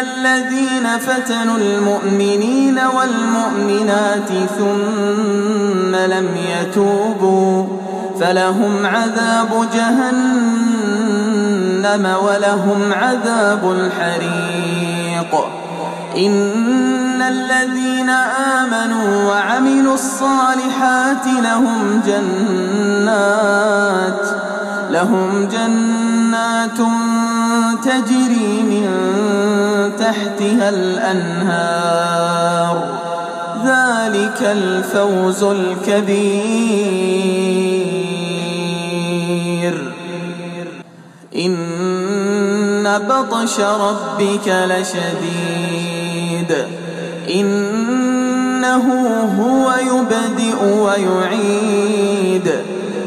الذين فتنوا المؤمنين والمؤمنات ثم لم يتوبوا فلهم عذاب جهنم ولهم عذاب الحريق. إن الذين آمنوا وعملوا الصالحات لهم جنات لهم جنات تجري من تحتها الأنهار. ذلك الفوز الكبير. إن بطش ربك لشديد. إنه هو يبدئ ويعيد.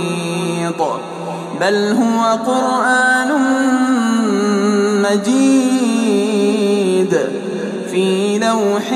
محيط بل هو قرآن مجيد في لوح